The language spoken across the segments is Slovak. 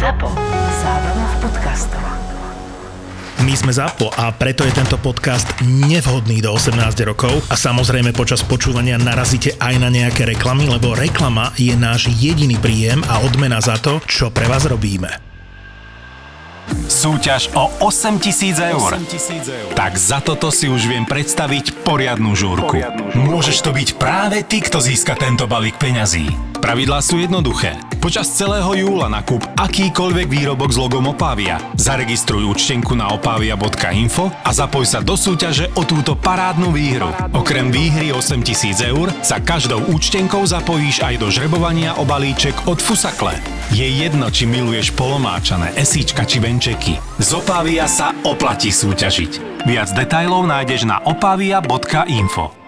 ZAPO. Zábrná v podcastov. My sme ZAPO a preto je tento podcast nevhodný do 18 rokov a samozrejme počas počúvania narazíte aj na nejaké reklamy, lebo reklama je náš jediný príjem a odmena za to, čo pre vás robíme. Súťaž o 8000 eur. Tak za toto si už viem predstaviť poriadnu žúrku. Môžeš to byť práve ty, kto získa tento balík peňazí. Pravidlá sú jednoduché. Počas celého júla nakúp akýkoľvek výrobok s logom Opavia. Zaregistruj účtenku na opavia.info a zapoj sa do súťaže o túto parádnu výhru. Okrem výhry 8000 eur sa každou účtenkou zapojíš aj do žrebovania o balíček od Fusakle. Je jedno, či miluješ polomáčané, esíčka či venčeky. Z Opavia sa oplatí súťažiť. Viac detajlov nájdeš na opavia.info.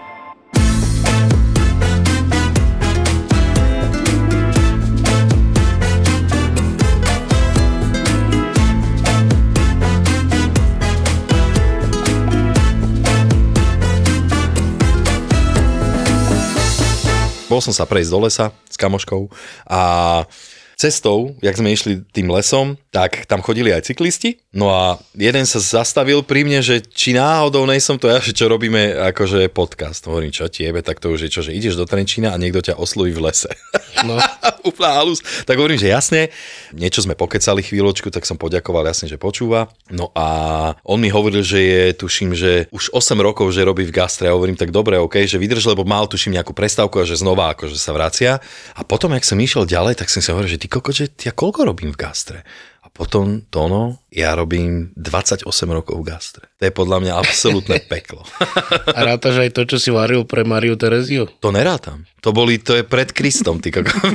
Bol som sa prejsť do lesa s kamoškou a cestou, jak sme išli tým lesom, tak tam chodili aj cyklisti. No a jeden sa zastavil pri mne, že či náhodou nejsom to ja, že čo robíme akože podcast. Hovorím, čo ti jebe, tak to už je čo, že ideš do Trenčína a niekto ťa osloví v lese. No. Úplná halus. Tak hovorím, že jasne, niečo sme pokecali chvíľočku, tak som poďakoval jasne, že počúva. No a on mi hovoril, že je, tuším, že už 8 rokov, že robí v gastre. A hovorím, tak dobre, OK, že vydrž, lebo mal tuším nejakú prestávku a že znova akože sa vracia. A potom, jak som išiel ďalej, tak som si hovoril, že ty koko, že ja koľko robím v gastre? Potom, Tono, ja robím 28 rokov v gastre. To je podľa mňa absolútne peklo. A rátaš aj to, čo si varil pre Mariu Tereziu? To nerátam. To boli, to je pred Kristom, ty koko.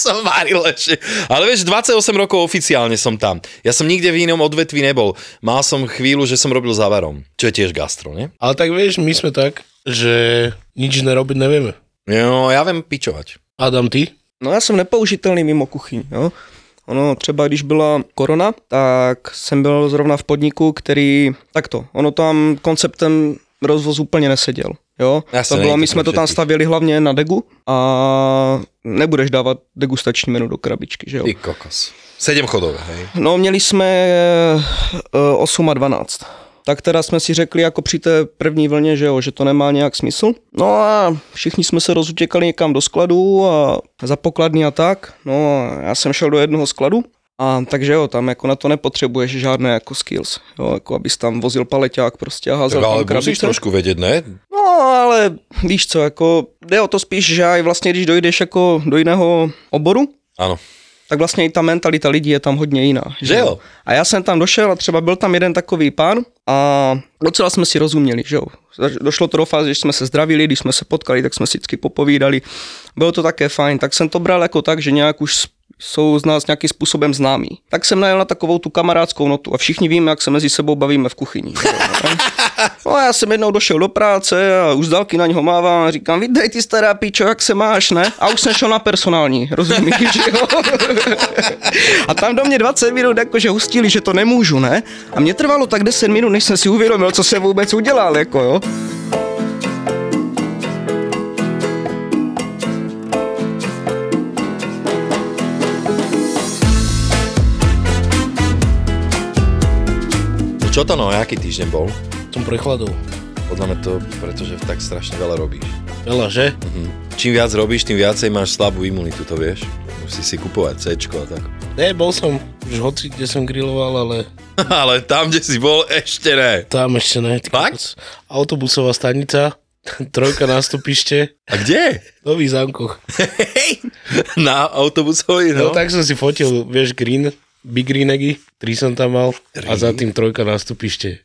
som varil ešte. Ale vieš, 28 rokov oficiálne som tam. Ja som nikde v inom odvetvi nebol. Mal som chvíľu, že som robil závarom, čo je tiež gastro, nie? Ale tak vieš, my sme tak, že nič nerobiť nevieme. No, ja viem pičovať. Adam, ty? No já jsem nepoužitelný mimo kuchyň. Jo? Ono třeba, když byla korona, tak jsem byl zrovna v podniku, který, takto, ono tam konceptem rozvoz úplně neseděl. Jo? Jasne, to bylo, my jsme to tam stavěli hlavně na degu a nebudeš dávat degustační menu do krabičky, že jo? Ty kokos. 7 chodové, hej. No, měli jsme eh, 8 a 12. Tak teda jsme si řekli jako při té první vlně, že jo, že to nemá nějak smysl. No a všichni jsme se rozutěkali někam do skladu a za pokladny a tak. No a já jsem šel do jednoho skladu a takže jo, tam jako na to nepotřebuješ žádné jako skills, jo, jako abys tam vozil paleťák prostě a házel Tak ale tam musíš krabice. trošku vedieť, ne? No, ale víš co, jako jde o to spíš, že aj vlastně, když dojdeš jako do jiného oboru, Áno. Tak vlastně i ta mentalita lidí je tam hodně jiná. Že jo? A já jsem tam došel a třeba byl tam jeden takový pán a docela jsme si rozuměli, že jo. Došlo to do fáze, že jsme se zdravili, když jsme se potkali, tak jsme si vždycky popovídali. Bylo to také fajn, tak jsem to bral jako tak, že nějak už jsou z nás nějakým způsobem známí. Tak jsem najel na takovou tu kamarádskou notu a všichni víme, jak se mezi sebou bavíme v kuchyni. ne? No a já jsem jednou došel do práce a už z dálky na něho mávám a říkám, vydej ty stará píčo, jak se máš, ne? A už jsem šel na personální, rozumíš, jo? A tam do mě 20 minut jakože hustili, že to nemůžu, ne? A mě trvalo tak 10 minut, než jsem si uvědomil, co jsem vůbec udělal, jako jo. Čo to no, aký týždeň bol? Som prechladol. Podľa mňa to, pretože tak strašne veľa robíš. Veľa, že? Čím viac robíš, tým viacej máš slabú imunitu, to vieš. Musíš si kupovať C a tak. Ne, bol som už hoci, kde som griloval, ale Ale tam, kde si bol, ešte ne. tam ešte ne. Fakt? Autobusová stanica, trojka nástupište, A kde? v Nových zámkoch. Na autobusovej, No, no. tak som si fotil, vieš, green, big green eggy, tri som tam mal a za tým trojka nástupište.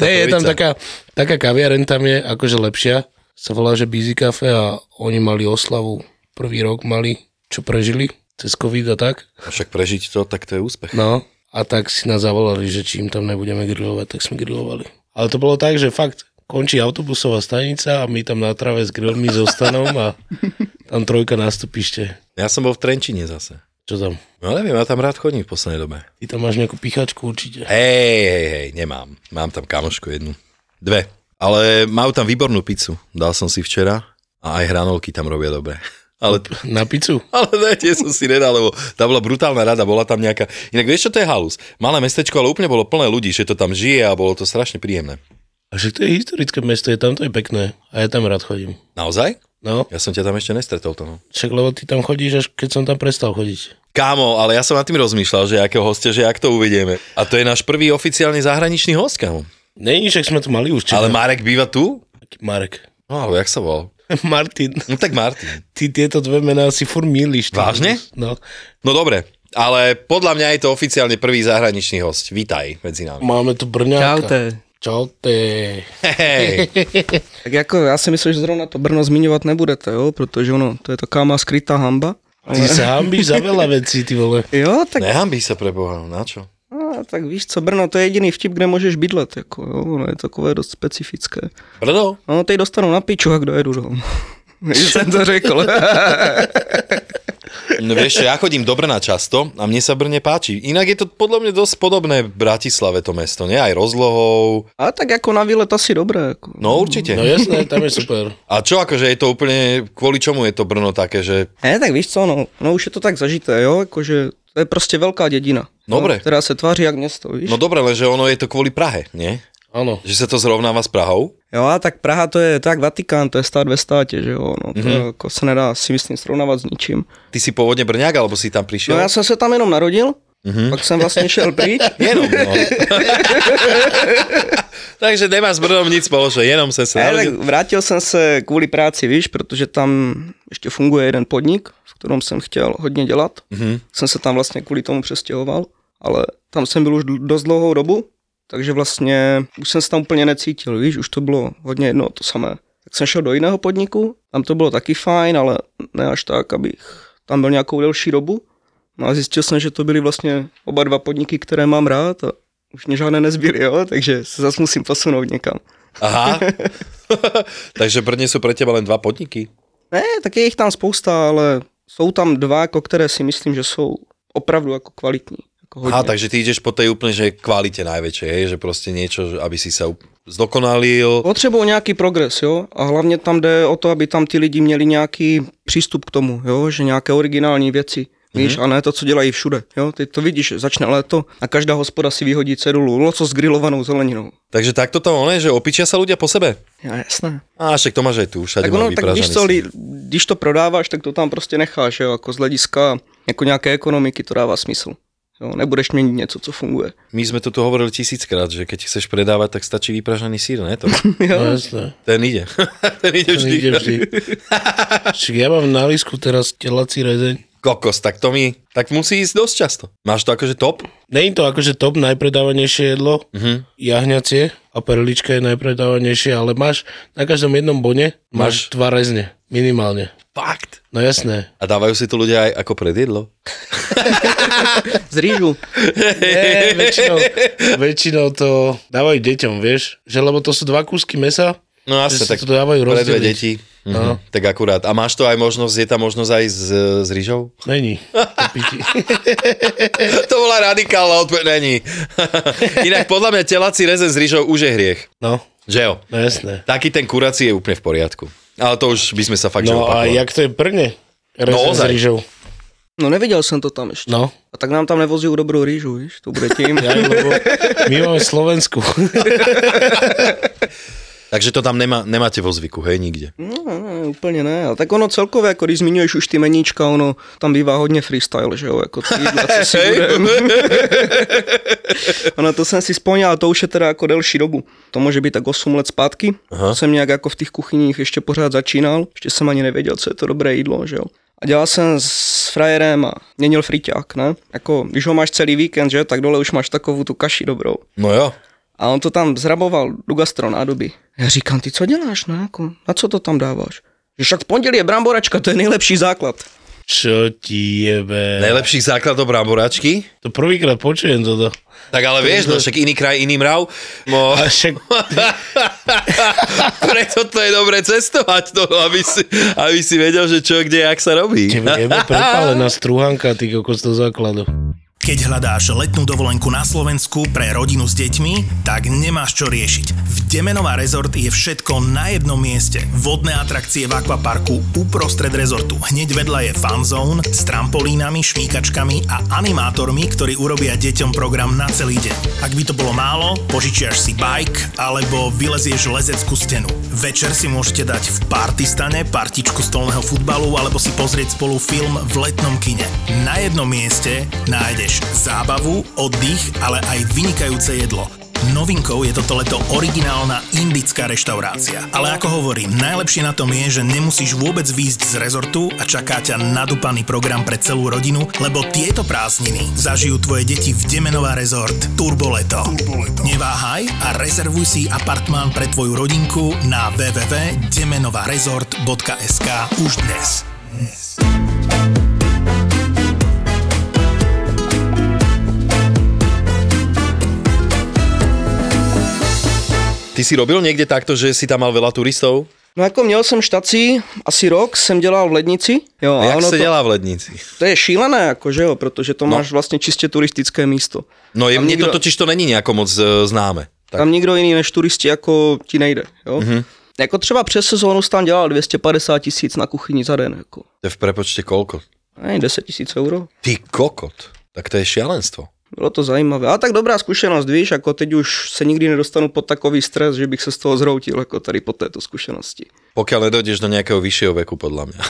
Ne, je tam taká, taká kaviareň tam je akože lepšia, sa volá, že Busy Cafe a oni mali oslavu, prvý rok mali, čo prežili, cez covid a tak. A však prežiť to, tak to je úspech. No, a tak si nás zavolali, že či im tam nebudeme grilovať, tak sme grilovali. Ale to bolo tak, že fakt končí autobusová stanica a my tam na trave s grillmi zostanom a tam trojka nástupište. Ja som bol v Trenčine zase. Čo tam? No neviem, ja tam rád chodím v poslednej dobe. Ty tam máš nejakú pichačku určite. Hej, hej, hej, nemám. Mám tam kamošku jednu. Dve. Ale majú tam výbornú pizzu. Dal som si včera a aj hranolky tam robia dobre. Ale, Na pizzu? ale ne, tie som si nedal, lebo tá bola brutálna rada, bola tam nejaká... Inak vieš, čo to je halus? Malé mestečko, ale úplne bolo plné ľudí, že to tam žije a bolo to strašne príjemné. A že to je historické mesto, je tam to je pekné. A ja tam rád chodím. Naozaj? No, Ja som ťa tam ešte nestretol to. No. však lebo ty tam chodíš, až keď som tam prestal chodiť. Kámo, ale ja som nad tým rozmýšľal, že akého hostia, že jak to uvedieme. A to je náš prvý oficiálny zahraničný host, kámo. Nej, však sme tu mali už. Ale? Marek býva tu? Marek. No, ale jak sa volal? Martin. No tak Martin. Ty tieto dve mená si furt míliš. ty. Vážne? No. No dobre, ale podľa mňa je to oficiálne prvý zahraničný host. Vítaj medzi nami. Máme tu Brňáka. Čaute. Čaute. Hej, Tak jako já si myslím, že zrovna to Brno zmiňovat nebudete, jo, protože ono, to je taková má skrytá hamba. Ty sa hambíš za veľa vecí, ty vole. Jo, tak, nehambí sa pre Boha, na čo? a, tak víš co, Brno, to je jediný vtip, kde můžeš bydlet, jako, jo, ono je takové dost specifické. Brno? No, teď dostanou na piču a dojedu domů. Když jsem to řekl. No vieš ja chodím do Brna často a mne sa Brne páči. Inak je to podľa mňa dosť podobné Bratislave to mesto, nie? Aj rozlohou. A tak jako na výlet asi dobré. No určite. No jasné, tam je super. A čo akože je to úplne, kvôli čomu je to Brno také, že Ne, tak víš co, no, no už je to tak zažité, jo, jakože to je prostě velká dědina. Dobre. Jo, která se tváří jak město, víš? No dobre, lenže ono je to kvôli Prahe, nie? Áno. Že sa to zrovnáva s Prahou? Jo, a tak Praha to je tak Vatikán, to je stát ve státě, že jo, no, to mm-hmm. jako se nedá si myslím srovnávat s ničím. Ty si pôvodne Brňák, alebo si tam No prišiel? já jsem se tam jenom narodil, mm-hmm. pak jsem vlastně šel pryč. Jenom, no. Takže nemá s Brnom nic spoločné, jenom sa sa narodil. vrátil jsem se kvůli práci, víš, protože tam ještě funguje jeden podnik, v kterém jsem chtěl hodně dělat. Mm-hmm. Jsem se tam vlastně kvůli tomu přestěhoval, ale tam jsem byl už dost dlouhou dobu, takže vlastně už jsem se tam úplně necítil, víš, už to bylo hodně jedno to samé. Tak jsem šel do jiného podniku, tam to bylo taky fajn, ale ne až tak, abych tam byl nějakou delší dobu. No a zjistil jsem, že to byly vlastně oba dva podniky, které mám rád a už mě žádné nezbyly, jo, takže se zase musím posunout někam. Aha. Takže Brne sú pre teba len dva podniky? Ne, tak je jich tam spousta, ale jsou tam dva, jako které si myslím, že jsou opravdu jako kvalitní. Hodně. Aha, takže ty ideš po tej úplne, že kvalite najväčšej, hej? že proste niečo, aby si sa zdokonalil. Potřebují nějaký progres, jo, a hlavně tam jde o to, aby tam ty lidi měli nějaký přístup k tomu, jo, že nějaké originální věci. Víš, a ne to, co dělají všude. Jo? Ty to vidíš, začne léto a každá hospoda si vyhodí cedulu, loco s grilovanou zeleninou. Takže takto to ono je, že opičia sa ľudia po sebe? Ja, jasné. A však to máš aj tu, všade Tak ono, tak co, sír. li- když to prodáváš, tak to tam prostě necháš, jo, jako z hlediska jako nějaké ekonomiky to dává smysl. Jo, nebudeš měnit něco, co funguje. My sme to tu hovorili tisíckrát, že keď chceš predávať, tak stačí vypražaný sír, ne? To, No jasné. ten ide. ten ide To vždy. ide vždy. Však ja mám na lísku teraz telací rezeň. Kokos, tak to mi, tak musí ísť dosť často. Máš to akože top? Není to akože top najpredávanejšie jedlo, uh-huh. jahňacie a perlička je najpredávanejšie, ale máš na každom jednom bone máš dva rezne, minimálne. Fakt. No jasné. A dávajú si to ľudia aj ako predjedlo? Z rýžu. Nie, väčšinou, väčšinou to dávajú deťom, vieš, že lebo to sú dva kúsky mesa, No jasne, tak to dávajú pre dve deti. No. Mhm, tak akurát. A máš to aj možnosť, je tam možnosť aj s, s rýžou? Není. To bola radikálna odpoveď, není. Inak podľa mňa telací rezen s rýžou už je hriech. No, Že jo? no jasné. Taký ten kurací je úplne v poriadku. Ale to už by sme sa fakt No a jak to je prne? Rezen No, s ozaj. rýžou. No neviděl jsem to tam ještě. No, A tak nám tam nevozí dobrou rýžu, víš, to bude tím. ja, lebo my máme Slovensku. Takže to tam nemá, nemáte vo zvyku, hej, nikde. No, ne, úplně ne. A tak ono celkově, jako když zmiňuješ už ty meníčka, ono tam bývá hodně freestyle, že jo, jako ty jídla, co si ono to jsem si vzpomněl, ale to už je teda jako delší dobu. To může být tak 8 let zpátky. Aha. Jsem nějak jako v těch kuchyních ještě pořád začínal. Ještě jsem ani nevěděl, co je to dobré jídlo, že jo. A dělal jsem s frajerem a měnil friťák, ne? Jako, když ho máš celý víkend, že, tak dole už máš takovou tu kaši dobrou. No jo. A on to tam zraboval do gastronádoby. Já říkám, ty co děláš, ne? Jako, na co to tam dáváš? Že však v je bramboračka, to je nejlepší základ. Čo ti jebe? Najlepší základ do bramboračky? To prvýkrát počujem toto. Tak ale vieš, no však iný kraj, iný mrav. No, A však preto to je dobre cestovať, no, aby, si, aby si vedel, že čo, kde, jak sa robí. tebe jebe prepálená strúhanka, ty kokos do základu. Keď hľadáš letnú dovolenku na Slovensku pre rodinu s deťmi, tak nemáš čo riešiť. V Demenová rezort je všetko na jednom mieste. Vodné atrakcie v akvaparku uprostred rezortu. Hneď vedľa je fanzone s trampolínami, šmíkačkami a animátormi, ktorí urobia deťom program na celý deň. Ak by to bolo málo, požičiaš si bike alebo vylezieš lezeckú stenu. Večer si môžete dať v partistane partičku stolného futbalu alebo si pozrieť spolu film v letnom kine. Na jednom mieste nájdeš zábavu, oddych, ale aj vynikajúce jedlo. Novinkou je toto leto originálna indická reštaurácia. Ale ako hovorím, najlepšie na tom je, že nemusíš vôbec výjsť z rezortu a čaká ťa nadúpaný program pre celú rodinu, lebo tieto prázdniny zažijú tvoje deti v Demenová rezort Turboleto. Neváhaj a rezervuj si apartmán pre tvoju rodinku na www.demenovarezort.sk už dnes. Ty si robil někde takto, že si tam mal veľa turistov? No jako měl jsem štací, asi rok jsem dělal v Lednici. Jo, A jak ono se to, dělá v lednici? to je šílené, jako, že jo, protože to No. máš vlastně čistě turistické místo. No je, mne nikdo- to totiž to není nejako moc e, známe. Tak. Tam nikdo jiný než turisti jako ti nejde. Jo? Mhm. Mm-hmm. Jako třeba přes sezónu tam dělal 250 tisíc na kuchyni za den. Jako. To je v prepočte koľko? Ne, 10 tisíc euro. Ty kokot. Tak to je šialenstvo. Bylo to zajímavé. A tak dobrá zkušenost, víš, jako teď už se nikdy nedostanu pod takový stres, že bych se z toho zhroutil, jako tady po této zkušenosti. Pokiaľ nedojdeš do nejakého vyššieho veku, podľa mňa.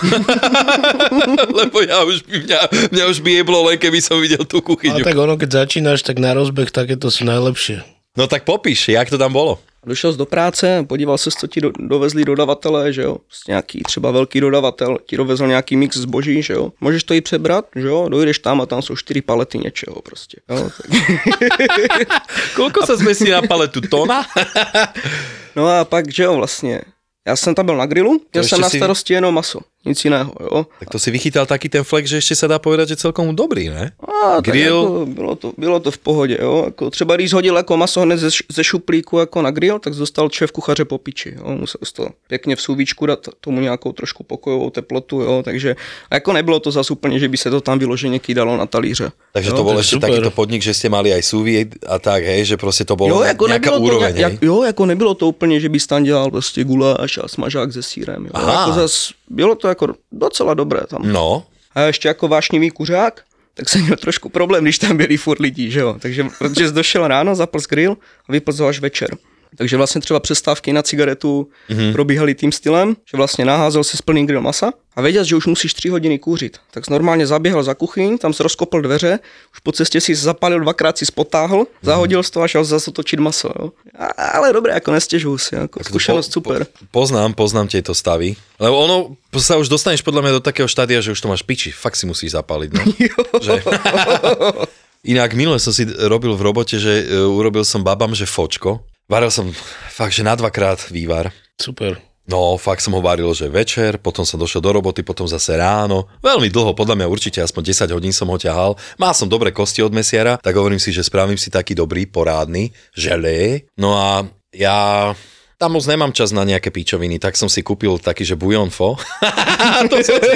Lebo ja už by, mňa, mňa už by jeblo len, keby som videl tú A kuchyňu. tak ono, keď začínaš, tak na rozbeh takéto sú najlepšie. No tak popíš, jak to tam bolo. Došel jsi do práce, podíval se, co ti do, dovezli dodavatelé, že jo, nějaký třeba velký dodavatel ti dovezl nějaký mix zboží, že jo, můžeš to i přebrat, že jo, dojdeš tam a tam jsou čtyři palety něčeho prostě, jo, tak. Koľko sa zmestí na paletu? Tona? No a pak, že jo, vlastně, já jsem tam byl na grilu, měl jsem na si- starosti jenom maso, nic jiného, jo. Tak to si vychytal taký ten flex, že ešte sa dá povedať, že celkom dobrý, ne? A, Grill. Jako, bylo, to, bylo to v pohodě, jo. Jako třeba když hodil jako maso hned ze, ze šuplíku jako na grill, tak dostal šéf kuchaře po piči, jo. Musel to pěkně v sůvíčku dát tomu nějakou trošku pokojovou teplotu, jo. Takže jako nebylo to zase úplně, že by se to tam vyloženě kýdalo na talíře. Takže No, to bol ešte super. takýto podnik, že ste mali aj súvie a tak, hej, že proste to bolo Jo, jako nejaká nebylo to, úroveň, nějak, hej? jo, jako nebylo to úplně, že bys tam dělal prostě guláš a smažák se sírem, jo. Aha. Jako zas, bylo to jako docela dobré tam. No, A ještě jako vášnivý kuřák, tak jsem měl trošku problém, když tam byli furt lidí, že jo. Takže protože jsi došel ráno, zapl grill a vypl jsi ho až večer. Takže vlastně třeba přestávky na cigaretu mm-hmm. probíhaly tím stylem, že vlastně naházel si plný grill masa a věděl, že už musíš tři hodiny kouřit. Tak normálně zaběhl za kuchyň, tam si rozkopl dveře, už po cestě si zapalil, dvakrát si spotáhl, zahodil z toho a šel zase točit maso. Jo. A, ale dobré, jako nestěžuju si, jako Tak to zkušenost super. Po, poznám, poznám tieto stavy. Lebo ono sa už dostaneš podľa mňa do takého štádia, že už to máš piči. Fakt si musíš zapáliť, no. že... Inak minule som si robil v robote, že e, urobil som babám, že fočko. Varil som fakt, že na dvakrát vývar. Super. No, fakt som ho varil, že večer, potom som došiel do roboty, potom zase ráno. Veľmi dlho, podľa mňa určite aspoň 10 hodín som ho ťahal. Mal som dobré kosti od mesiara, tak hovorím si, že spravím si taký dobrý, porádny, želé. No a ja tam moc nemám čas na nejaké píčoviny, tak som si kúpil taký, že bujon fo. to som si...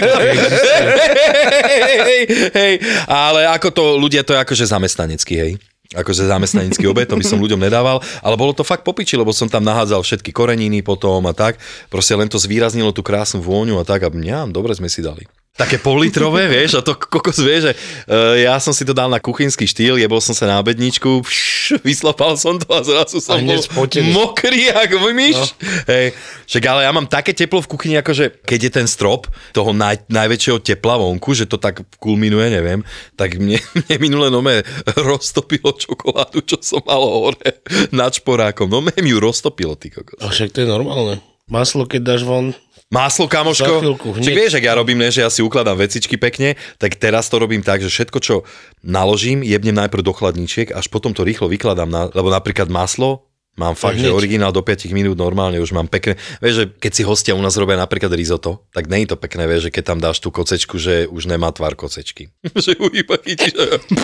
hej, hej, hej, ale ako to, ľudia, to je akože zamestnanecký, hej akože zamestnanecký obed, to by som ľuďom nedával, ale bolo to fakt popiči, lebo som tam nahádzal všetky koreniny potom a tak, proste len to zvýraznilo tú krásnu vôňu a tak a mňam, dobre sme si dali. Také politrové, vieš, a to kokos vie, že uh, ja som si to dal na kuchynský štýl, jebol som sa na obedničku, pš, vyslapal som to a zrazu som A bol spotený. mokrý, ako myš. No. Hej, však ale ja mám také teplo v kuchyni, akože keď je ten strop toho naj, najväčšieho tepla vonku, že to tak kulminuje, neviem, tak mne, mne minulé nome roztopilo čokoládu, čo som mal hore nad šporákom. No mne ju roztopilo, ty kokos. A však to je normálne. Maslo, keď dáš von, Maslo, Za kamoško. chvíľku. Čiže vieš, ak ja robím, ne, že ja si ukladám vecičky pekne, tak teraz to robím tak, že všetko, čo naložím, jebnem najprv do chladničiek, až potom to rýchlo vykladám, na, lebo napríklad maslo, mám fakt, že originál do 5 minút normálne už mám pekné. Vieš, že keď si hostia u nás robia napríklad risotto, tak nie je to pekné, vieš, že keď tam dáš tú kocečku, že už nemá tvar kocečky. že ju iba chytíš.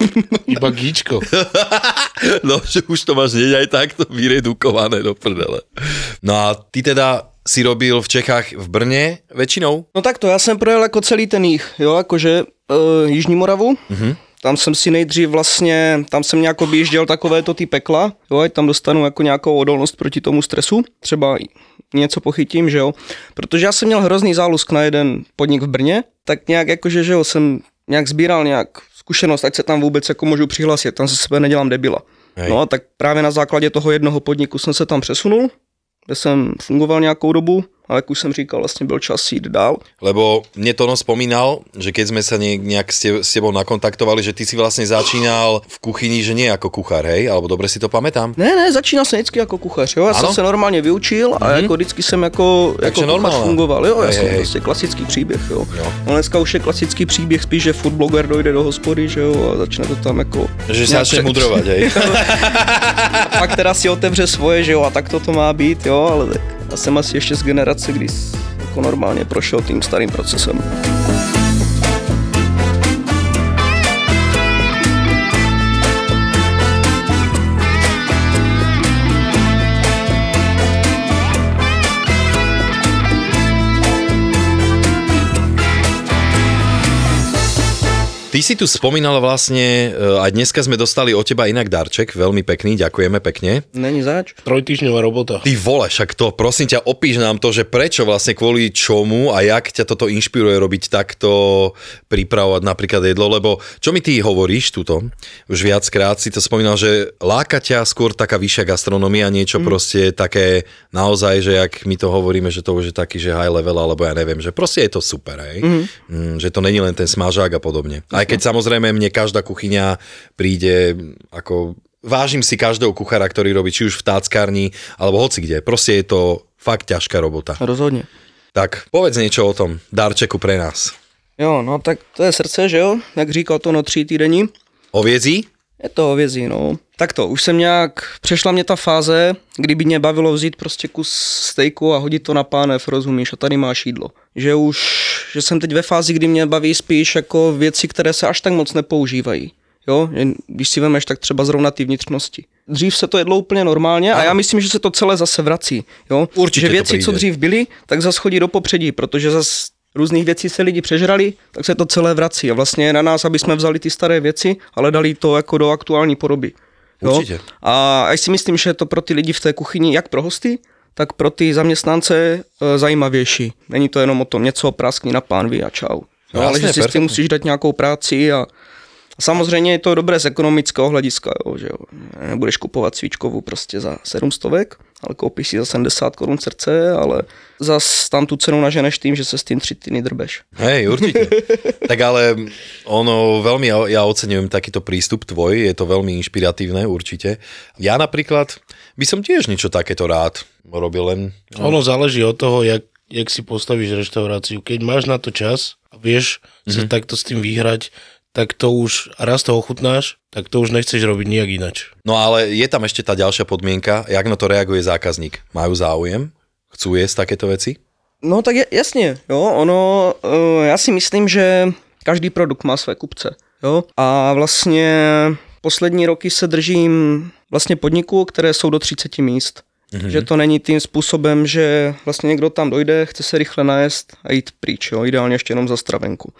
iba gíčko. no, že už to máš hneď aj takto vyredukované do prdele. No a ty teda si robil v Čechách v Brne väčšinou? No tak to, já jsem projel jako celý ten jich, jo, jakože uh, Jižní Moravu, Mhm. tam jsem si nejdřív vlastně, tam jsem nějak objížděl takovéto ty pekla, jo, ať tam dostanu jako nějakou odolnost proti tomu stresu, třeba něco pochytím, že jo, protože já jsem měl hrozný zálusk na jeden podnik v Brně, tak nějak jakože, že jo, jsem nějak sbíral nějak zkušenost, ať se tam vůbec jako můžu přihlásit, tam se sebe nedělám debila. Hej. No a tak právě na základě toho jednoho podniku jsem se tam přesunul, kde jsem fungoval nějakou dobu, ale jak už jsem říkal, vlastně byl čas jít dál. Lebo mne to no spomínal, že keď sme sa ne, nejak s, te, s tebou nakontaktovali, že ty si vlastne začínal v kuchyni, že nie ako kuchár, hej? Alebo dobre si to pamätám? Ne, ne, začínal jsem vždycky jako kuchař, jo. Já Ano? jsem se normálně vyučil a jako vždycky jsem jako, jako kuchař normálne. fungoval, jo, hej, hej. prostě klasický příběh, jo. Jo. No dneska už je klasický příběh spíš, že food blogger dojde do hospody, že jo, a začne to tam jako... Že nějak začne mudrovať, hej? A pak teda si otevře svoje, že jo, a tak to má být, jo, ale tak já jsem asi ještě z generace, kdy jako normálně prošel tím starým procesem. Ty si tu spomínal vlastne, e, aj dneska sme dostali od teba inak darček, veľmi pekný, ďakujeme pekne. Není zač? Trojtýždňová robota. Ty vole, však to, prosím ťa, opíš nám to, že prečo vlastne kvôli čomu a jak ťa toto inšpiruje robiť takto, pripravovať napríklad jedlo, lebo čo mi ty hovoríš tuto, už viackrát si to spomínal, že láka ťa skôr taká vyššia gastronomia, niečo mm. proste také naozaj, že jak my to hovoríme, že to už je taký, že high level, alebo ja neviem, že proste je to super, hej? Mm. Mm, že to není len ten smažák a podobne. Aj keď samozrejme mne každá kuchyňa príde ako vážim si každého kuchára, ktorý robí či už v táckárni, alebo hoci kde. Proste je to fakt ťažká robota. Rozhodně. Tak povedz niečo o tom darčeku pre nás. Jo, no tak to je srdce, že jo, jak říkal to no tří týdení. Oviezí? Je to hovězí, no. Tak to, už jsem nějak, přešla mě ta fáze, kdy by mě bavilo vzít prostě kus stejku a hodit to na pánev, rozumíš, a tady máš jídlo. Že už, že jsem teď ve fázi, kdy mě baví spíš jako věci, které se až tak moc nepoužívají. Jo, když si vemeš, tak třeba zrovna ty vnitřnosti. Dřív se to jedlo úplně normálně a já myslím, že se to celé zase vrací. Jo? Určitě že věci, co dřív byly, tak zase chodí do popředí, protože zase různých věcí se lidi přežrali, tak se to celé vrací. A vlastně je na nás, aby jsme vzali ty staré věci, ale dali to jako do aktuální podoby. Jo? Určitě. A já si myslím, že je to pro ty lidi v té kuchyni, jak pro hosty, tak pro ty zaměstnance e, zajímavější. Není to jenom o tom něco praskni na pánvi a čau. No No, ale že si s perfektně. tím musíš dát nějakou práci a samozřejmě je to dobré z ekonomického hlediska, jo, že jo. Nebudeš kupovat svíčkovou prostě za 700, ale koupíš si za 70 korun srdce, ale zas tam tu cenu naženeš tým, že se s tým tři týdny drbeš. Hej, určite. tak ale ono veľmi, ja, ja oceňujem takýto prístup tvoj, je to veľmi inšpiratívne určite. Ja napríklad by som tiež niečo takéto rád robil len... Ono záleží od toho, jak, jak si postavíš reštauráciu. Keď máš na to čas a vieš sa Mhm. takto s tým vyhrať, tak to už, a raz to ochutnáš, tak to už nechceš robiť nejak inač. No ale je tam ešte tá ďalšia podmienka, jak na to reaguje zákazník. Majú záujem? Chcú jesť takéto veci? No tak je, jasně, jo, ono, uh, já si myslím, že každý produkt má své kupce, jo, a vlastně poslední roky se držím vlastně podniků, které jsou do 30 míst. Mm-hmm. Že to není tím způsobem, že vlastně někdo tam dojde, chce se rychle najest a jít pryč, jo, ideálně ještě jenom za stravenku.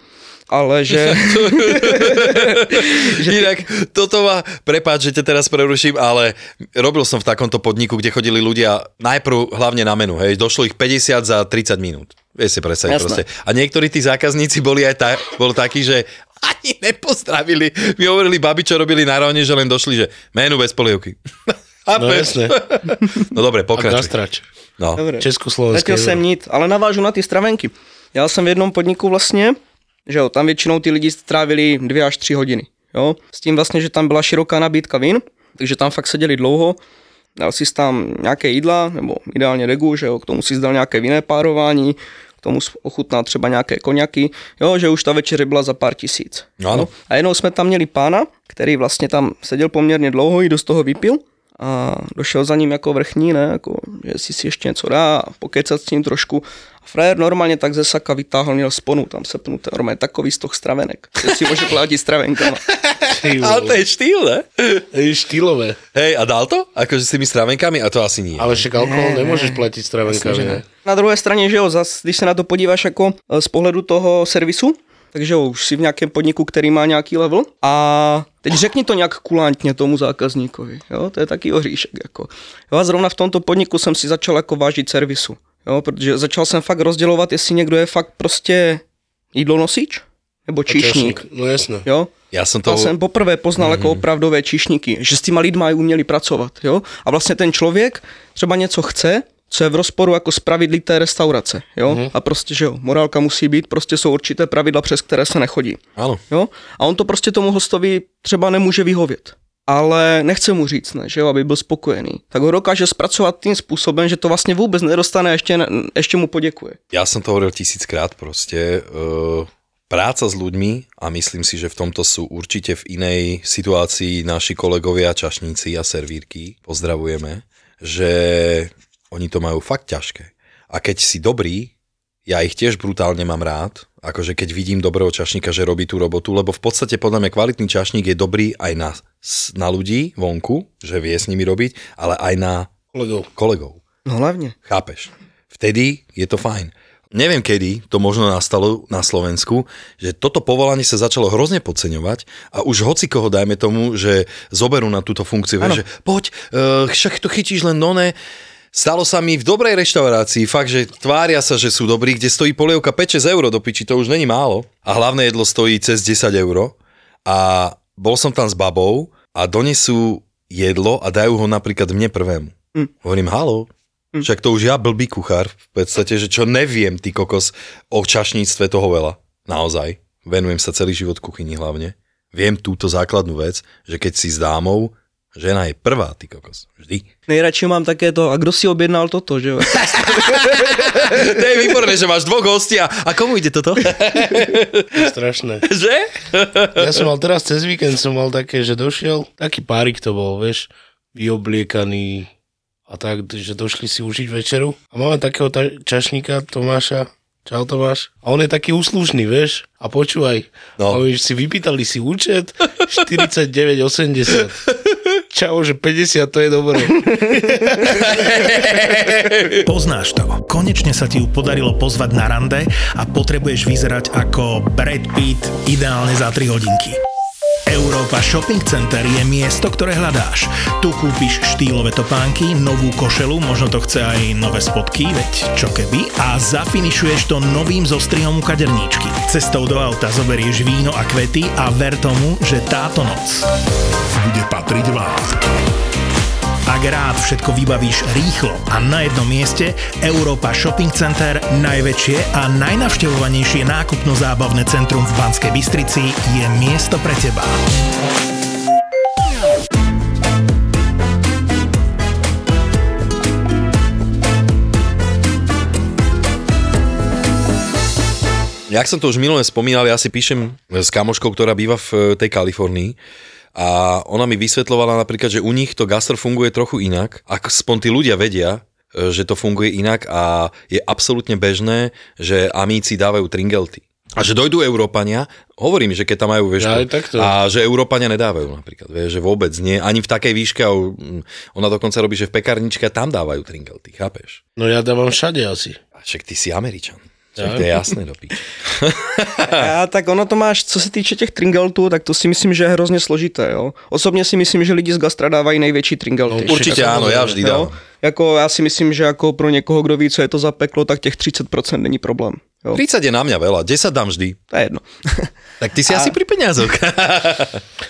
Ale že... Inak, toto ma, prepáč, že ťa teraz preruším, ale robil som v takomto podniku, kde chodili ľudia najprv hlavne na menu, hej, došlo ich 50 za 30 minút. Vieš si predstaviť proste. A niektorí tí zákazníci boli aj ta, bol takí, že ani nepozdravili. Mi hovorili babi, čo robili na rovne, že len došli, že menu bez polievky. No jasné. No dobre, A pokračuj. gastrač. No. Dobre. Československé. Nechtěl jsem nic, ale navážu na ty stravenky. Já jsem v jednom podniku vlastně, že jo, tam většinou ty lidi strávili dvě až tři hodiny, jo. S tím vlastně, že tam byla široká nabídka vín, takže tam fakt seděli dlouho, dal si tam nějaké jídla, nebo ideálně regu, že jo, k tomu si zdal nějaké vinné párování, k tomu ochutnal třeba nějaké koněky, jo, že už ta večeře byla za pár tisíc. No ano. A jednou jsme tam měli pána, který vlastně tam seděl poměrně dlouho, i dost toho vypil a došel za ním jako vrchní, ne, jako, že si si ještě něco dá a pokecat s ním trošku. A frajer normálně tak ze saka vytáhl, měl sponu tam sepnuté, normálně takový stoch stravenek, že si může platit stravenkama. Ale to je štýl, ne? To je štýlové. Hej, a dal to? Akože s tými stravenkami? A to asi nie. Ale však alkohol nemôžeš platiť stravenkami. ne? Na druhé straně, že jo, zas, když se na to podíváš jako eh, z pohledu toho servisu, takže už si v nějakém podniku, který má nějaký level a teď řekni to nějak kulantně tomu zákazníkovi, jo, to je taky oříšek, jako. Jo, a zrovna v tomto podniku jsem si začal jako vážit servisu, jo, protože začal jsem fakt rozdělovat, jestli někdo je fakt prostě jídlonosič, nebo číšník, No jasné. jo. Ja som To to... jsem poprvé poznal jako opravdové číšníky, že s těma lidma i uměli pracovat, jo. A vlastně ten člověk třeba něco chce, co je v rozporu jako s pravidly té restaurace, jo. A prostě, že jo, morálka musí být, prostě jsou určité pravidla, přes které se nechodí, Áno. jo. A on to prostě tomu hostovi třeba nemůže vyhovět. Ale nechce mu říct, ne, že jo, aby byl spokojený. Tak ho dokáže zpracovat tím způsobem, že to vlastně vůbec nedostane a ještě, ještě mu poděkuje. Ja som to hovoril tisíckrát proste. Uh, práca s ľuďmi a myslím si, že v tomto sú určite v inej situácii naši kolegovia, čašníci a servírky, pozdravujeme, že oni to majú fakt ťažké. A keď si dobrý, ja ich tiež brutálne mám rád, akože keď vidím dobrého čašníka, že robí tú robotu, lebo v podstate podľa mňa kvalitný čašník je dobrý aj na, na ľudí vonku, že vie s nimi robiť, ale aj na Kolegov. kolegov. No hlavně. Chápeš? Vtedy je to fajn. Neviem kedy to možno nastalo na Slovensku, že toto povolanie sa začalo hrozne podceňovať a už hoci koho dajme tomu, že zoberú na túto funkciu, vieš, že poď, uh, však to chytíš len done, Stalo sa mi v dobrej reštaurácii, fakt, že tvária sa, že sú dobrí, kde stojí polievka 5-6 eur do piči, to už není málo. A hlavné jedlo stojí cez 10 eur. A bol som tam s babou a donesú jedlo a dajú ho napríklad mne prvému. Mm. Hovorím, halo, však to už ja blbý kuchár, v podstate, že čo neviem, ty kokos, o čašníctve toho veľa. Naozaj. Venujem sa celý život kuchyni hlavne. Viem túto základnú vec, že keď si s dámou, žena je prvá, ty kokos. Vždy. Nejradši mám také to, a kdo si objednal toto, že jo? to je výborné, že máš dvoch hostí a, a komu ide toto? To je strašné. že? Ja som mal teraz cez víkend, som mal také, že došiel, taký párik to bol, vieš, vyobliekaný a tak, že došli si užiť večeru. A máme takého ta- čašníka Tomáša, Čau Tomáš. A on je taký úslušný, vieš? A počúvaj, No. no. oni si vypýtali si účet 49,80. Čau, že 50 to je dobré. Poznáš to. Konečne sa ti ju podarilo pozvať na rande a potrebuješ vyzerať ako Brad Pitt ideálne za 3 hodinky. Európa Shopping Center je miesto, ktoré hľadáš. Tu kúpiš štýlové topánky, novú košelu, možno to chce aj nové spodky, veď čo keby, a zafinišuješ to novým zostrihom kaderníčky. Cestou do auta zoberieš víno a kvety a ver tomu, že táto noc bude patriť vám. Ak rád všetko vybavíš rýchlo a na jednom mieste, Európa Shopping Center, najväčšie a najnavštevovanejšie nákupno-zábavné centrum v Banskej Bystrici, je miesto pre teba. Jak som to už minule spomínal, ja si píšem s kamoškou, ktorá býva v eh, tej Kalifornii a ona mi vysvetlovala napríklad, že u nich to gastro funguje trochu inak. Ak spon tí ľudia vedia, eh, že to funguje inak a je absolútne bežné, že amíci dávajú tringelty. A že dojdú Európania, hovorím, že keď tam majú, vieš, Ja to- a že Európania nedávajú napríklad, vieš, že vôbec nie, ani v takej výške, mm, ona dokonca robí, že v pekárničke a tam dávajú tringelty, chápeš? No ja dávam všade asi. A však ty si Američan. Však to je jasné do. A tak ono to máš, co se týče těch tringeltů, tak to si myslím, že je hrozně složité. Jo. Osobně si myslím, že lidi z gastra dávají největší tringelty. No, áno, ja samozrejme. vždy Jo? Jako já si myslím, že jako pro někoho, kdo ví, co je to za peklo, tak těch 30% není problém. Jo. 30 je na mňa veľa, 10 dám vždy. To je jedno. Tak ty si a... asi pri peniazoch.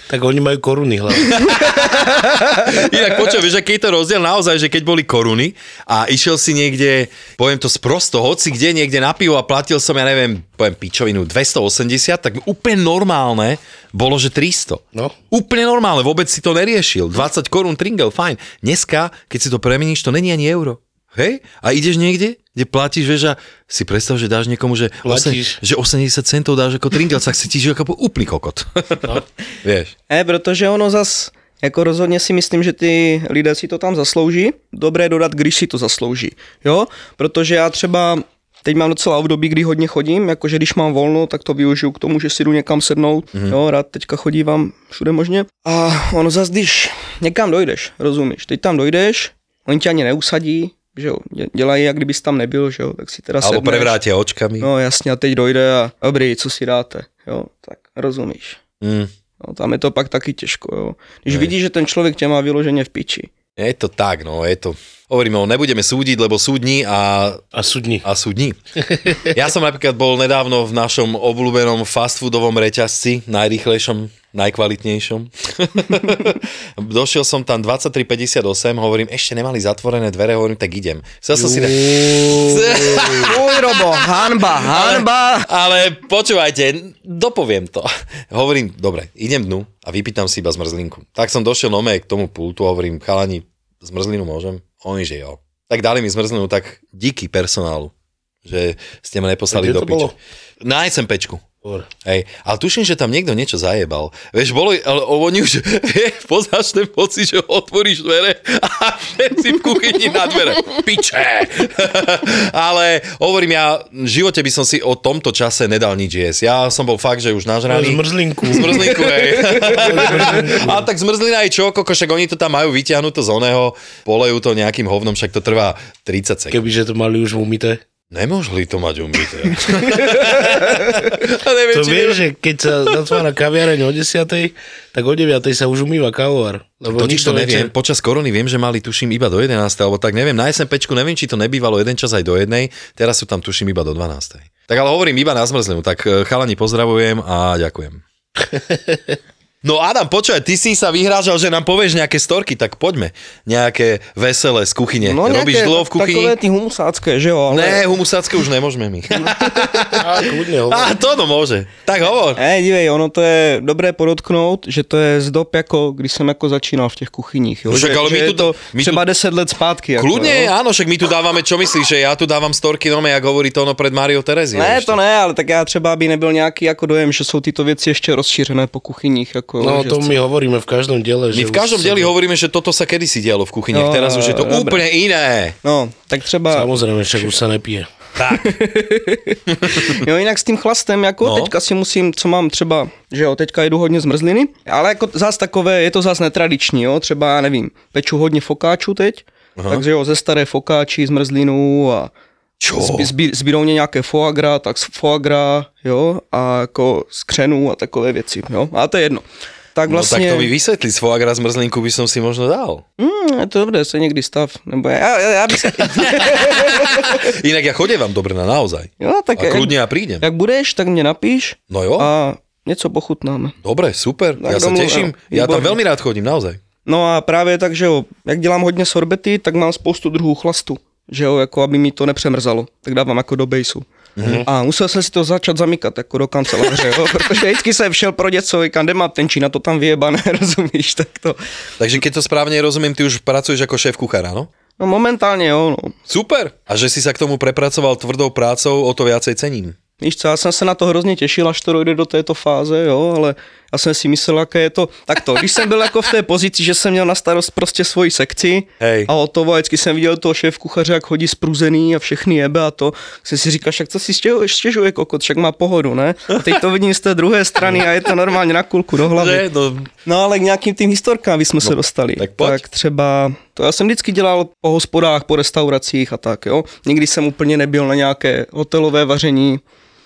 Tak oni majú koruny hlavne. Inak počuj, vieš, aký je to rozdiel naozaj, že keď boli koruny a išiel si niekde, poviem to sprosto, hoci kde niekde na pivo a platil som, ja neviem, poviem pičovinu, 280, tak úplne normálne bolo, že 300. No. Úplne normálne, vôbec si to neriešil. 20 korún tringel, fajn. Dneska, keď si to premeníš, to není ani euro. Hej? A ideš niekde, kde platíš, vieš, a si predstav, že dáš niekomu, že, Platíš. že 80 centov dáš ako tringel, tak si cítiš ako úplný kokot. No. vieš. Ne, protože ono zas, jako rozhodně si myslím, že ty lidé si to tam zaslouží. Dobré dodat, když si to zaslouží. Jo? Protože já třeba teď mám docela období, kdy hodně chodím, jakože když mám volno, tak to využiju k tomu, že si jdu někam sednout. Mm-hmm. Jo, rád teďka chodívám všude možně. A ono zas, když někam dojdeš, rozumíš, teď tam dojdeš, oni tě ani neusadí, že jo, dě- dělají, jak kdybys tam nebyl, že jo, tak si teda Alebo prevrátia očkami. No jasně, a teď dojde a dobrý, co si dáte, jo, tak rozumíš. Mm. No, tam je to pak taky těžko, jo. Když Hej. vidíš, že ten člověk tě má vyloženě v piči. Je to tak, no, je to... Hovoríme, nebudeme súdiť, lebo súdni a, A súdni. a súdni. Ja som napríklad bol nedávno v našom obľúbenom fast foodovom reťazci, najrýchlejšom, najkvalitnejšom. Došiel som tam 23.58, hovorím, ešte nemali zatvorené dvere, hovorím, tak idem. Chcel som si. Uj, Robo, hanba, hanba. Ale počúvajte, dopoviem to. Hovorím, dobre, idem dnu a vypýtam si iba zmrzlinku. Tak som došiel nome k tomu pultu a hovorím, chalani, zmrzlinu môžem? Oni, že jo. Tak dali mi zmrzlinu, tak díky personálu, že ste ma neposlali do piče. Na SMPčku. Dobre. Hej, ale tuším, že tam niekto niečo zajebal. Vieš, bolo, ale oni už, vie, poznáš ten pocit, že otvoríš dvere a všetci v kuchyni na dvere. Piče! ale hovorím, ja v živote by som si o tomto čase nedal nič jesť. Ja som bol fakt, že už nažraný. Zmrzlinku. Zmrzlinku, hej. a tak zmrzlina aj čo, však oni to tam majú vyťahnuté z oného, polejú to nejakým hovnom, však to trvá 30 sekúnd. Kebyže to mali už umité. Nemohli to mať umyté. Neviem, To vieš, že keď sa zatvára kaviareň o 10, tak o 9 sa už umýva kávovar. Lebo Totiž to neviem, nechce- počas korony viem, že mali tuším iba do 11. alebo tak neviem, na SMPčku neviem, či to nebývalo jeden čas aj do jednej, teraz sú tam tuším iba do 12. Tak ale hovorím iba na zmrzlinu, tak e, chalani pozdravujem a ďakujem. No Adam, počúvaj, ty si sa vyhrážal, že nám povieš nejaké storky, tak poďme. Nejaké veselé z kuchyne. No Robíš dlho v kuchyni? takové ty humusácké, že jo, ale... Ne, humusácké už nemôžeme my. Á, kľudne hovor. Á, to no môže. Tak hovor. Ne, dívej, ono to je dobré podotknout, že to je z dob, jako když jsem jako začínal v těch kuchyních. Jo? No však že, ale my že tu- to my tu- třeba 10 let zpátky. Jako, Kľudne, jo? áno, však my tu dávame, čo myslíš, že ja tu dávam storky, no jak hovorí to ono pred Mario Tereziou. Ne, ešte. to ne, ale tak já třeba by nebyl nějaký jako dojem, že jsou tyto věci ještě rozšířené po kuchyních. Jako, No že to my hovoríme v každom diele. My v každom dieli hovoríme, že toto sa kedysi dialo v kuchyniach, No, teraz už je to dobre. úplne iné. No, tak třeba, Samozrejme, však už sa nepije. jo, jinak s tím chlastem, jako No. teďka si musím, co mám třeba, že jo, teďka jedu hodně zmrzliny, ale jako zás takové, je to zás netradiční, jo, třeba, já nevím, peču hodně fokáčů teď, Aha. takže jo, ze staré fokáči, zmrzlinu a Čo? Zbydou mě nějaké foie gras, tak gras, jo, a jako z křenů a takové věci, jo, a to je jedno. Tak No tak to mi vysvetli, z foie gras zmrzlinku by som si možno dal. mm, je to dobré, se někdy stav, nebo já, já, já bych se, Inak ja chodievam dobre na naozaj. jo, tak A kľudne ja prídem. jak budeš, tak mě napíš No jo, a něco pochutnáme. dobre, super, Tak ja sa domov- teším. Ja tam veľmi rád chodím, naozaj. No a právě tak, že jo, jak dělám hodně sorbety, tak mám spoustu druhů chlastu, že jo, jako aby mi to nepřemrzalo, tak dávám jako do bejsu. Mm-hmm. A musel jsem si to začat zamykat jako do kanceláře, jo, protože vždycky jsem šel pro něco, kde mám ten čína, to tam vyjebané, rozumíš, tak to. Takže keď to správne rozumiem, ty už pracuješ ako šéf kuchára, no? No momentálně jo, no. Super. A že si sa k tomu prepracoval tvrdou prácou, o to viacej cením. Víš co, já jsem se na to hrozně těšil, až to dojde do této fáze, jo, ale já jsem si myslel, jaké je to. Tak to, když jsem byl jako v té pozici, že jsem měl na starost prostě svoji sekci Hej. a o to vždycky jsem viděl toho šéf kuchaře, jak chodí spruzený a všechny jebe a to, jsem si říkal, však co si stěžuje, stěžuje kokot, však má pohodu, ne? A teď to vidím z té druhé strany a je to normálně na kulku do hlavy. No, No ale k nějakým tým historkám jsme se dostali. tak pojď. tak třeba, to já jsem vždycky dělal po hospodách, po restauracích a tak, jo. Nikdy jsem úplně nebyl na nějaké hotelové vaření,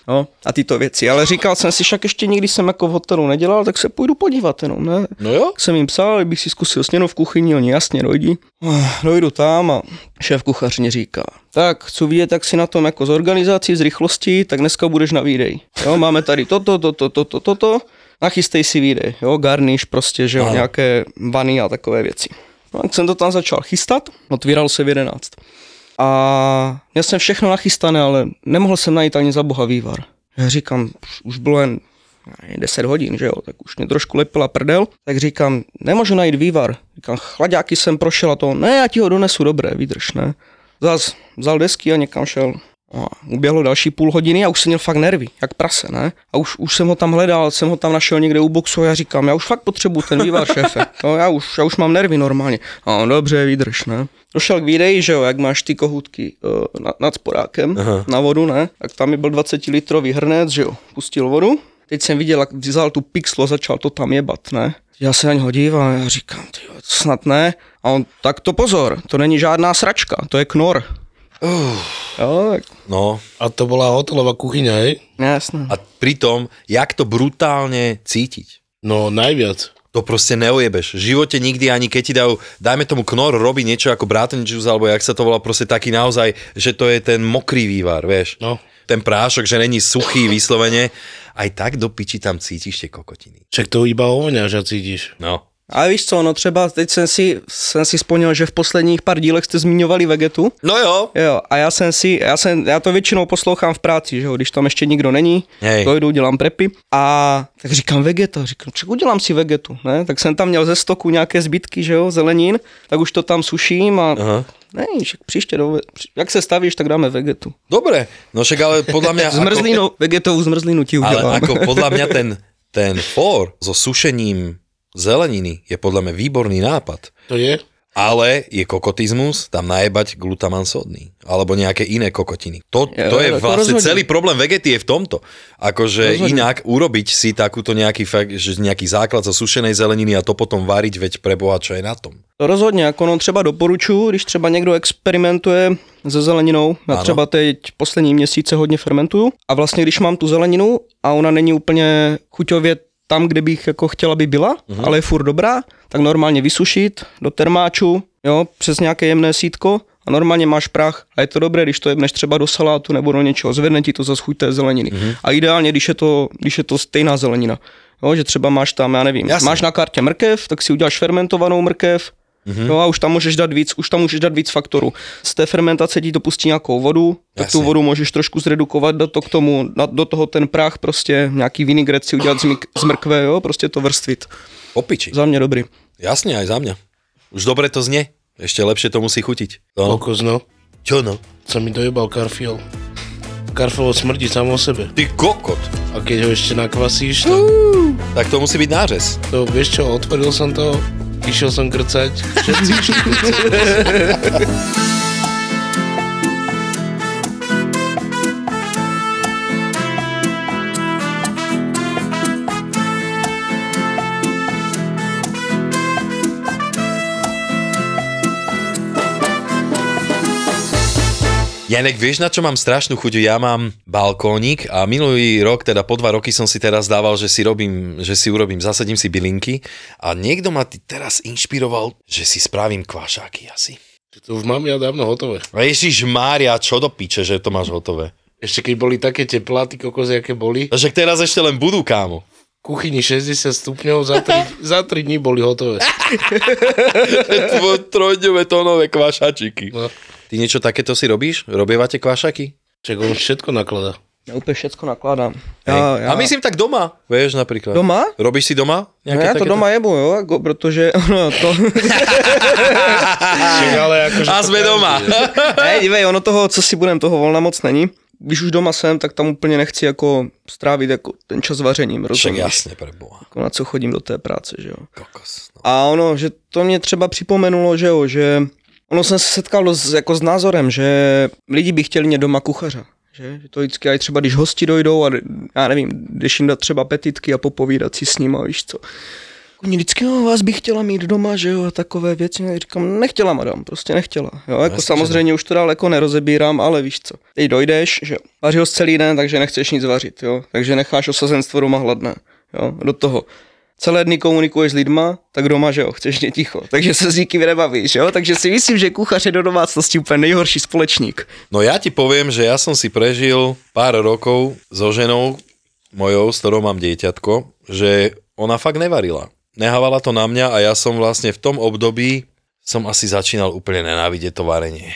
jo, a tyto věci. Ale říkal jsem si, však ještě nikdy jsem jako v hotelu nedělal, tak se půjdu podívat jenom, ne. no jo, jsem jim psal, bych si zkusil směnu v kuchyni, oni jasně dojdi. Ah, Dojdu tam a šéf kuchař mě říká, tak chci vidět, jak si na tom jako z organizací, z rychlostí, tak dneska budeš na výdej. Jo, máme tady toto, toto, toto, toto, nachystej si výdej, jo, garniš prostě, že jo, nějaké vany a takové věci. No, tak jsem to tam začal chystat, otvíral se v 11. A měl jsem všechno nachystané, ale nemohl jsem najít ani za boha vývar. Já říkám, už- bylo jen nevím, 10 hodin, že jo, tak už mě trošku lepila prdel, tak říkám, nemůžu najít vývar. Říkám, chladáky jsem prošel a to, ne, já ti ho donesu, dobré, vydrž, ne. Zas vzal desky a někam šel. No a uběhlo další půl hodiny a už jsem měl fakt nervy, jak prase, ne? A už, už jsem ho tam hledal, jsem ho tam našel někde u boxu a já říkám, já už fakt potřebuju ten vývar, šéfe. No, já, už, já už mám nervy normálně. A on, dobře, vydrž, ne? Došel k výdeji, že jo, jak máš ty kohutky uh, nad, nad sporákem Aha. na vodu, ne? Tak tam mi byl 20 litrový hrnec, že jo, pustil vodu, teď jsem viděl, jak vzal tu pixlu a začal to tam jebat, ne? Já se na něho dívám a říkám, ty snad ne. A on, tak to pozor, to není žádná sračka, to je knor. Tak, No A to bola hotelová kuchyňa, hej? jasné. a pritom, jak to brutálne cítiť. No najviac. To proste neojebeš. V živote nikdy ani keď ti dajú, dajme tomu knor, robí niečo ako braten juice, alebo jak sa to volá, proste taký naozaj, že to je ten mokrý vývar, vieš. No. Ten prášok, že není suchý vyslovene, aj tak do piči tam cítiš tie kokotiny. Však to iba ovoňaš a cítiš. No. A víš co, no třeba teď jsem si, jsem si vzpomněl, že v posledních pár dílech jste zmiňovali vegetu. No jo, Jo, a já jsem si, já, jsem, já to většinou poslouchám v práci, že jo, když tam ještě nikdo není, Hej. dojdu, dělám prepy a tak říkám vegeta, říkám, ček udělám si vegetu, ne, tak jsem tam měl ze stoku nějaké zbytky, že jo, zelenín, tak už to tam suším a Aha. ne, však příště, do, jak se stavíš, tak dáme vegetu. dobre. No však ale podľa mňa... Zmrzlinu, vegetovou zmrzlinu ti Ale udělám. ako podľa mňa ten, ten for so sušením zeleniny je podľa mňa výborný nápad. To je? Ale je kokotizmus tam najebať glutaman sodný. Alebo nejaké iné kokotiny. To, Je, to je to vlastne rozhodne. celý problém vegety je v tomto. Akože Rozhodne. inak urobiť si takúto nejaký, fakt, že nejaký základ zo sušenej zeleniny a to potom variť, veď preboha, čo je na tom. To rozhodně, jako no třeba doporučuji, když třeba někdo experimentuje se zeleninou, já Ano. třeba teď poslední měsíce hodně fermentuju a vlastně když mám tu zeleninu a ona není úplně chuťově tam, kde bych jako chtěla, aby byla, Mhm. ale je furt dobrá, tak normálně vysušit do termáču, jo, přes nějaké jemné sítko a normálně máš prach a je to dobré, když to jebneš třeba do salátu nebo do něčeho, zvedne ti to za chuť té zeleniny. Mhm. A ideálně, když je to, když je to stejná zelenina. Jo, že třeba máš tam, já nevím, Jasně. máš na kartě mrkev, tak si uděláš fermentovanou mrkev, Mm-hmm. No a už tam můžeš dát víc, už tam můžeš dát víc faktorů. Z té fermentace ti to pustí nějakou vodu, tak Jasně. tu vodu můžeš trošku zredukovat, dát to k tomu, do toho ten prach, prostě nějaký vinigret si udělat z, mik- z mrkve, jo, prostě to vrstvit. Opiči. Za mě dobrý. Jasne, aj za mňa. Už dobre to znie. Ešte lepšie to musí chutiť. No. Kokos, no. Čo no? Sa mi dojebal karfiol. Karfiol smrdí sám o sebe. Ty kokot. A keď ho ešte nakvasíš, tak Tak to musí byť nářez. to, vieš čo, otvoril som to, išiel som krcať, všetci išli krcať. Janek, vieš na čo mám strašnú chuť? Ja mám balkónik a minulý rok, teda po dva roky som si teraz dával, že si robím, že si urobím, zasadím si bylinky a niekto ma teraz inšpiroval, že si spravím kvašáky asi. To už mám ja dávno hotové. A Ježiš Mária, čo do piče, že to máš hotové. Ešte keď boli také teplá, ty kokos, aké boli. A Však teraz ešte len budú, kámo. Kuchyni 60 stupňov, za 3, za 3 dní boli hotové. Tvo- Trojdňové tónové kvašačiky. No. Ty niečo takéto si robíš? Robievate kvašaky? Čak on všetko nakladá. Já úplně všecko nakládám. Hej. Já, já, A myslím tak doma, vieš napríklad. Doma? Robíš si doma? no já to takéto? doma jebu, jo, jako, protože ono to... Čak, ale akože A sme doma. je. ne, dívej, ono toho, co si budem, toho volna moc není. Když už doma jsem, tak tam úplně nechci jako strávit jako ten čas vařením, Však rozumíš? jasne, pre Boha. Jako na co chodím do té práce, že jo. Kokos. No. A ono, že to mě třeba připomenulo, že jo, že ono jsem se setkal s, jako s názorem, že lidi by chtěli mě doma kuchaře. Že, že to vždycky aj třeba, když hosti dojdou a já nevím, jdeš jim dát třeba petitky a popovídat si s nima, víš co. Oni vždycky, no, vás bych chtěla mít doma, že jo, a takové věci. Já říkám, nechtěla, madam, prostě nechtěla. Jo, jako jasně, že samozřejmě už to dál jako nerozebírám, ale víš co. Teď dojdeš, že vařil jsi celý den, takže nechceš nic vařit, jo. Takže necháš osazenstvo doma hladné, jo, do toho celé dny komunikuješ s lidma, tak doma, že jo, chceš mě ticho. Takže se s nikým nebavíš, jo? Takže si myslím, že kuchař je do domácnosti úplně nejhorší společník. no ja ti poviem, že ja som si prežil pár rokov so ženou mojou, s ktorou mám dieťatko, že ona fakt nevarila. Nehávala to na mňa a ja som vlastne v tom období som asi začínal úplne nenávidieť to varenie.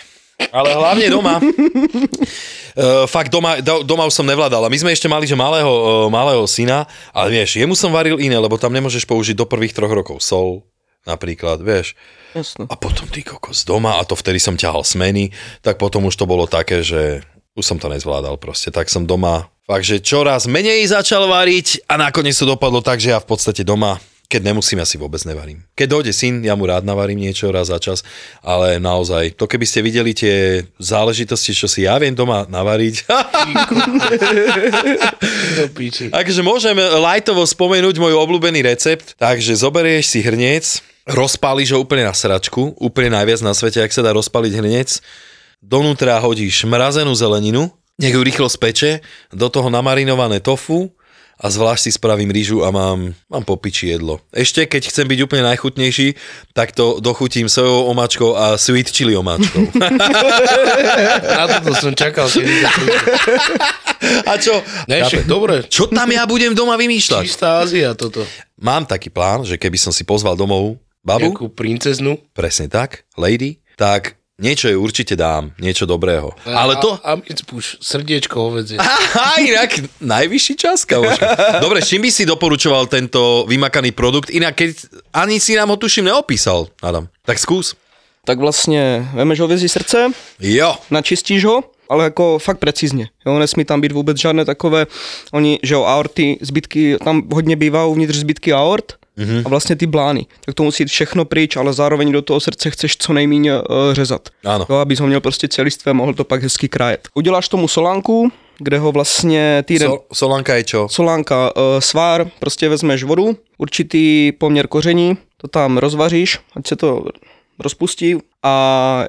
Ale hlavne doma. Uh, fakt doma, do, doma už som nevládal. A my sme ešte mali, že malého, uh, malého syna, ale vieš, jemu som varil iné, lebo tam nemôžeš použiť do prvých troch rokov sol, napríklad, vieš. Jasno. A potom ty kokos doma, a to vtedy som ťahal smeny, tak potom už to bolo také, že už som to nezvládal proste. Tak som doma fakt, že čoraz menej začal variť a nakoniec to dopadlo tak, že ja v podstate doma Keď nemusím, asi vôbec nevarím. Keď dojde syn, ja mu rád navarím niečo raz za čas, ale naozaj, to keby ste videli tie záležitosti, čo si ja viem doma navariť. Takže môžem lajtovo spomenúť môj obľúbený recept. Takže zoberieš si hrniec, rozpáliš ho úplne na sračku, úplne najviac na svete, ak sa dá rozpáliť hrniec. Donútra hodíš mrazenú zeleninu, nech ju rýchlo speče, do toho namarinované tofu, a zvlášť si spravím rýžu a mám, mám popiči jedlo. Ešte, keď chcem byť úplne najchutnejší, tak to dochutím sojovou omáčkou a sweet chili omáčkou. Na toto som čakal. A čo? Ne, však dobre. Čo tam ja budem doma vymýšľať? Čistá Ázia toto. Mám taký plán, že keby som si pozval domov babu, Nejakú princeznu. presne tak, lady, tak niečo jej určite dám, niečo dobrého. Ale to... A, a puš, srdiečko hovedzie. Aha, inak najvyšší čas, kamoška. Dobre, čím by si doporučoval tento vymakaný produkt? Inak keď ani si nám ho tuším neopísal, Adam. Tak skús. Tak vlastně vemeš hovězí srdce, Jo. načistíš ho, ale jako fakt precizně. Jo, nesmí tam být vůbec žádné takové, oni, že jo, aorty, zbytky, tam hodně bývají uvnitř zbytky aort, mm-hmm. a vlastně ty blány. Tak to musí jít všechno pryč, ale zároveň do toho srdce chceš co nejméně uh, řezat. Áno. Jo, abys ho měl prostě celistvé, mohl to pak hezky krájet. Uděláš tomu solánku, kde ho vlastně týden... So, Solanka je čo? solánka, uh, svár, prostě vezmeš vodu, určitý poměr koření, to tam rozvaříš, ať se to rozpustí a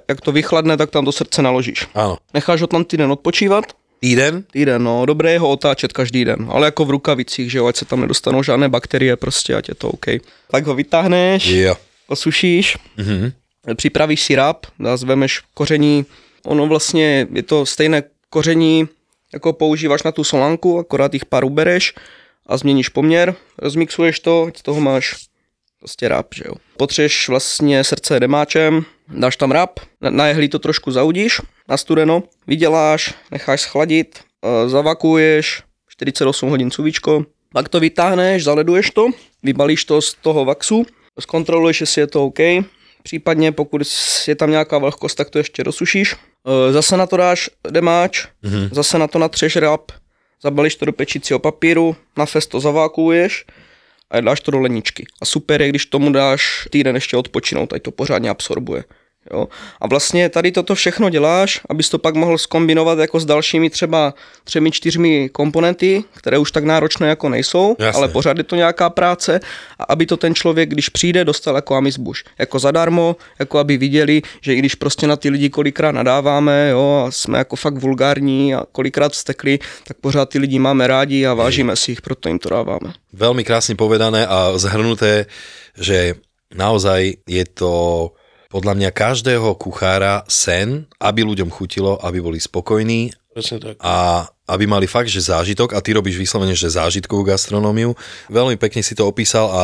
jak to vychladne, tak tam to srdce naložíš. Áno. Necháš ho tam týden odpočívat, Týden? týden, no, dobré je ho otáčet každý den, ale jako v rukavicích, že jo, ať se tam nedostanou žádné bakterie, prostě, ať je to OK. Tak ho vytáhneš, Jo. osušíš, Mhm. připravíš si rap, nazvemeš koření, ono vlastně je to stejné koření, jako používáš na tu solánku, akorát jich pár ubereš a změníš poměr, rozmixuješ to, ať z toho máš prostě rap, že jo. Potřeš vlastně srdce demáčem, dáš tam rap, na- jehli to trošku zaudíš, na studeno, vyděláš, necháš schladit, eh, zavakuješ, 48 hodin cuvíčko, pak to vytáhneš, zaleduješ to, vybalíš to z toho vaxu, zkontroluješ, jestli je to OK, případně pokud je tam nějaká vlhkost, tak to ještě rozsušíš. Eh, Zase na to dáš demáč, mm-hmm. zase na to natřeš rap, zabalíš to do pečícího papíru, na fest to zavákuješ a dáš to do leničky. A super je, když tomu dáš týden ještě odpočinout, ať to pořádně absorbuje. Jo? A vlastně tady toto všechno děláš, abys to pak mohl skombinovat jako s dalšími třeba třemi, čtyřmi komponenty, které už tak náročné jako nejsou, Jasně. ale pořád je to nějaká práce a aby to ten člověk, když přijde, dostal jako amizbuš. Jako zadarmo, jako aby viděli, že i když prostě na ty lidi kolikrát nadáváme jo, a jsme jako fakt vulgární a kolikrát vstekli, tak pořád ty lidi máme rádi a vážíme si ich, proto jim to dáváme. Veľmi krásne povedané a zhrnuté, že naozaj je to podľa mňa každého kuchára sen, aby ľuďom chutilo, aby boli spokojní a aby mali fakt, že zážitok a ty robíš vyslovene, že zážitkovú gastronómiu. Veľmi pekne si to opísal a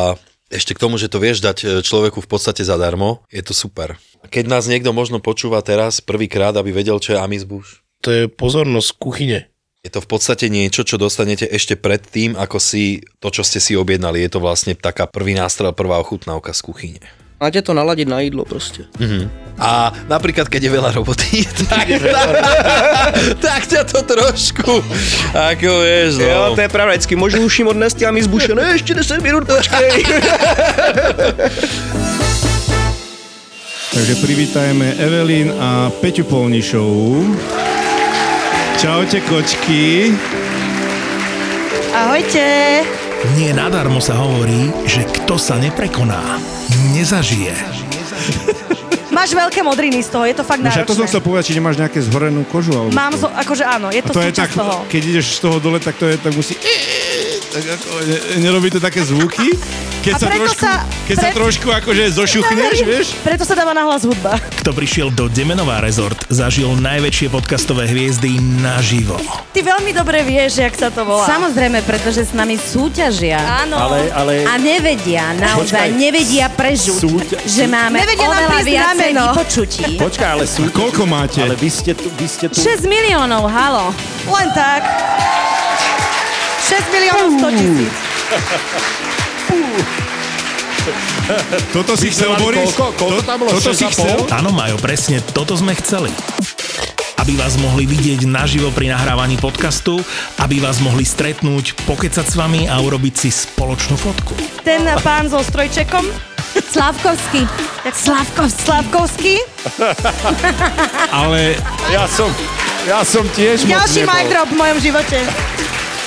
ešte k tomu, že to vieš dať e, človeku v podstate zadarmo, je to super. Keď nás niekto možno počúva teraz prvýkrát, aby vedel, čo je amizbuš, To je pozornosť kuchyne. je to v podstate niečo, čo dostanete ešte pred tým, ako si to, čo ste si objednali. Je to vlastne taká prvý nástrel, prvá ochutnávka z kuchyne. Máte to naladit na jídlo prostě. A napríklad, keď je veľa roboty, tak, tak ťa to trošku, ako vieš, no. Jo, to je pravda, vždycky můžu už jim odnést a mi zbuše, ne, ještě 10 minut, počkej. Takže privítajme Evelyn a Peťu Polnišovú. Čaute kočky. Ahojte. Nie nadarmo sa hovorí, že kto sa neprekoná, nezažije. Máš veľké modriny z toho, je to fakt No, ja to som náročné. chcel povedať, či nemáš nejaké zhorenú kožu. Alebo Mám, zo, akože áno, je A to, to je tak, toho. keď ideš z toho dole, tak to je, tak musí... Tak ako, ne, nerobí to také zvuky? Keď sa trošku, sa- keď sa pre- trošku akože zošuchneš, vieš? Preto sa dáva nahlas hudba. Kto prišiel do Demenová rezort, zažil najväčšie podcastové hviezdy naživo. Ty veľmi dobre vieš, jak sa to volá. Samozrejme, pretože s nami súťažia. Áno. Ale, ale... A nevedia, naozaj Počkaj. nevedia prežuť, Súťa- že máme Nevedia oveľa viacej vypočutí. Počkaj, ale sú... Koľko máte? Ale vy ste tu, vy ste tu... 6 miliónov, halo. Len tak. 6 miliónov 100 tisíc. Toto si chcel, Boris? koľko? Koľko tam bolo? Toto si chcel? Áno, Majo, presne toto sme chceli. Aby vás mohli vidieť naživo pri nahrávaní podcastu, aby vás mohli stretnúť, pokecať s vami a urobiť si spoločnú fotku. Ten pán so strojčekom. Slavkovský. Slavkovský. Slavkovský. Ale ja som, ja som tiež Ďalší mic drop v mojom živote.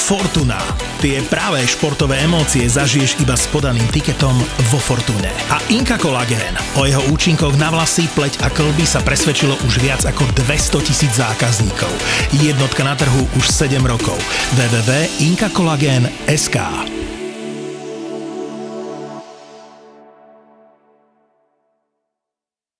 Fortuna. Tie práve športové emócie zažiješ iba s podaným tiketom vo Fortune. A Inka Kolagén. O jeho účinkoch na vlasy, pleť a klby sa presvedčilo už viac ako 200 tisíc zákazníkov. Jednotka na trhu už 7 rokov. www.inkakolagén.sk